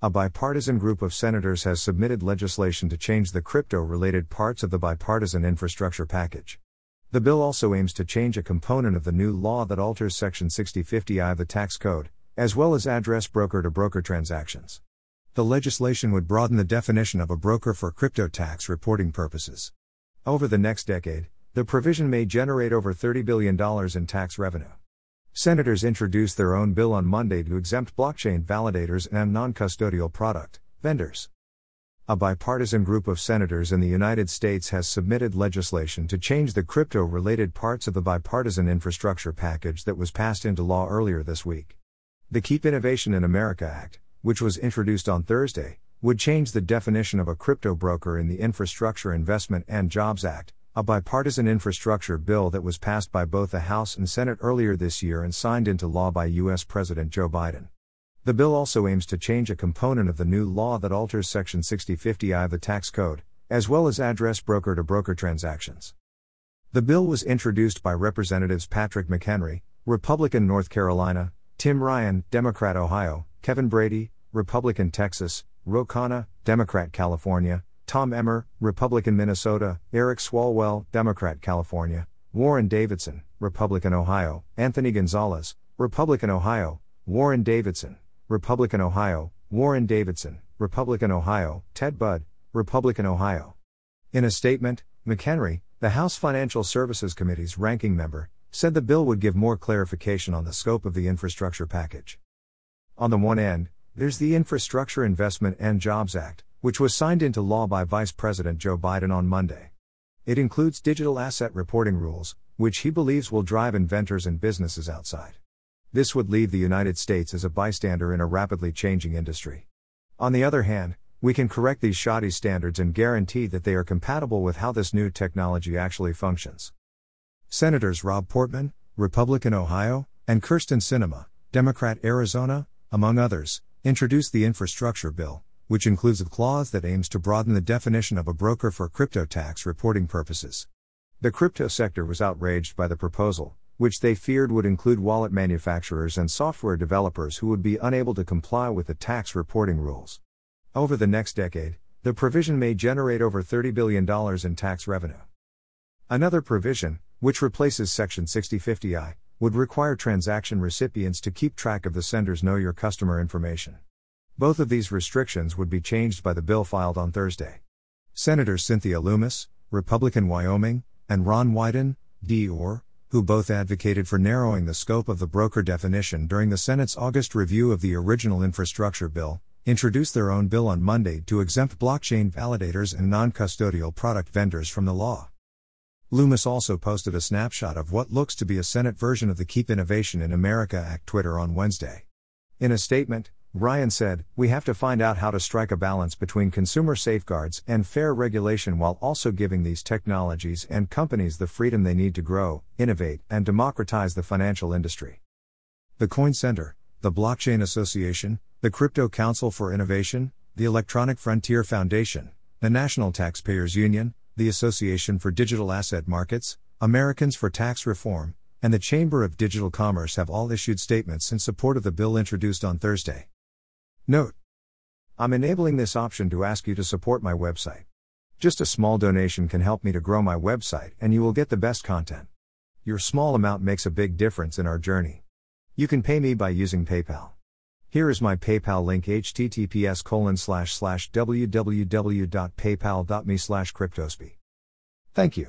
A bipartisan group of senators has submitted legislation to change the crypto related parts of the bipartisan infrastructure package. The bill also aims to change a component of the new law that alters Section 6050I of the tax code, as well as address broker to broker transactions. The legislation would broaden the definition of a broker for crypto tax reporting purposes. Over the next decade, the provision may generate over $30 billion in tax revenue. Senators introduced their own bill on Monday to exempt blockchain validators and non custodial product vendors. A bipartisan group of senators in the United States has submitted legislation to change the crypto related parts of the bipartisan infrastructure package that was passed into law earlier this week. The Keep Innovation in America Act, which was introduced on Thursday, would change the definition of a crypto broker in the Infrastructure Investment and Jobs Act, a bipartisan infrastructure bill that was passed by both the House and Senate earlier this year and signed into law by U.S. President Joe Biden. The bill also aims to change a component of the new law that alters Section 6050I of the tax code, as well as address broker to broker transactions. The bill was introduced by Representatives Patrick McHenry, Republican North Carolina, Tim Ryan, Democrat Ohio, Kevin Brady, Republican Texas, Ro Khanna, Democrat California, Tom Emmer, Republican Minnesota, Eric Swalwell, Democrat California, Warren Davidson, Republican Ohio, Anthony Gonzalez, Republican Ohio, Warren Davidson, Republican Ohio, Warren Davidson, Republican Ohio, Ted Budd, Republican Ohio. In a statement, McHenry, the House Financial Services Committee's ranking member, said the bill would give more clarification on the scope of the infrastructure package. On the one end, there's the Infrastructure Investment and Jobs Act, which was signed into law by Vice President Joe Biden on Monday. It includes digital asset reporting rules, which he believes will drive inventors and businesses outside. This would leave the United States as a bystander in a rapidly changing industry. On the other hand, we can correct these shoddy standards and guarantee that they are compatible with how this new technology actually functions. Senators Rob Portman, Republican Ohio, and Kyrsten Sinema, Democrat Arizona, among others, introduced the infrastructure bill, which includes a clause that aims to broaden the definition of a broker for crypto tax reporting purposes. The crypto sector was outraged by the proposal, which they feared would include wallet manufacturers and software developers who would be unable to comply with the tax reporting rules. Over the next decade, the provision may generate over $30 billion in tax revenue. Another provision, which replaces Section 6050I, would require transaction recipients to keep track of the sender's Know Your Customer information. Both of these restrictions would be changed by the bill filed on Thursday. Senators Cynthia Lummis, Republican Wyoming, and Ron Wyden, D.O.R., who both advocated for narrowing the scope of the broker definition during the Senate's August review of the original infrastructure bill, introduced their own bill on Monday to exempt blockchain validators and non custodial product vendors from the law. Lummis also posted a snapshot of what looks to be a Senate version of the Keep Innovation in America Act Twitter on Wednesday. In a statement, Ryan said, We have to find out how to strike a balance between consumer safeguards and fair regulation while also giving these technologies and companies the freedom they need to grow, innovate, and democratize the financial industry. The Coin Center, the Blockchain Association, the Crypto Council for Innovation, the Electronic Frontier Foundation, the National Taxpayers Union, the Association for Digital Asset Markets, Americans for Tax Reform, and the Chamber of Digital Commerce have all issued statements in support of the bill introduced on Thursday. Note I'm enabling this option to ask you to support my website. Just a small donation can help me to grow my website, and you will get the best content. Your small amount makes a big difference in our journey. You can pay me by using PayPal. Here is my PayPal link https colon slash slash www.paypal.me slash cryptospy. Thank you.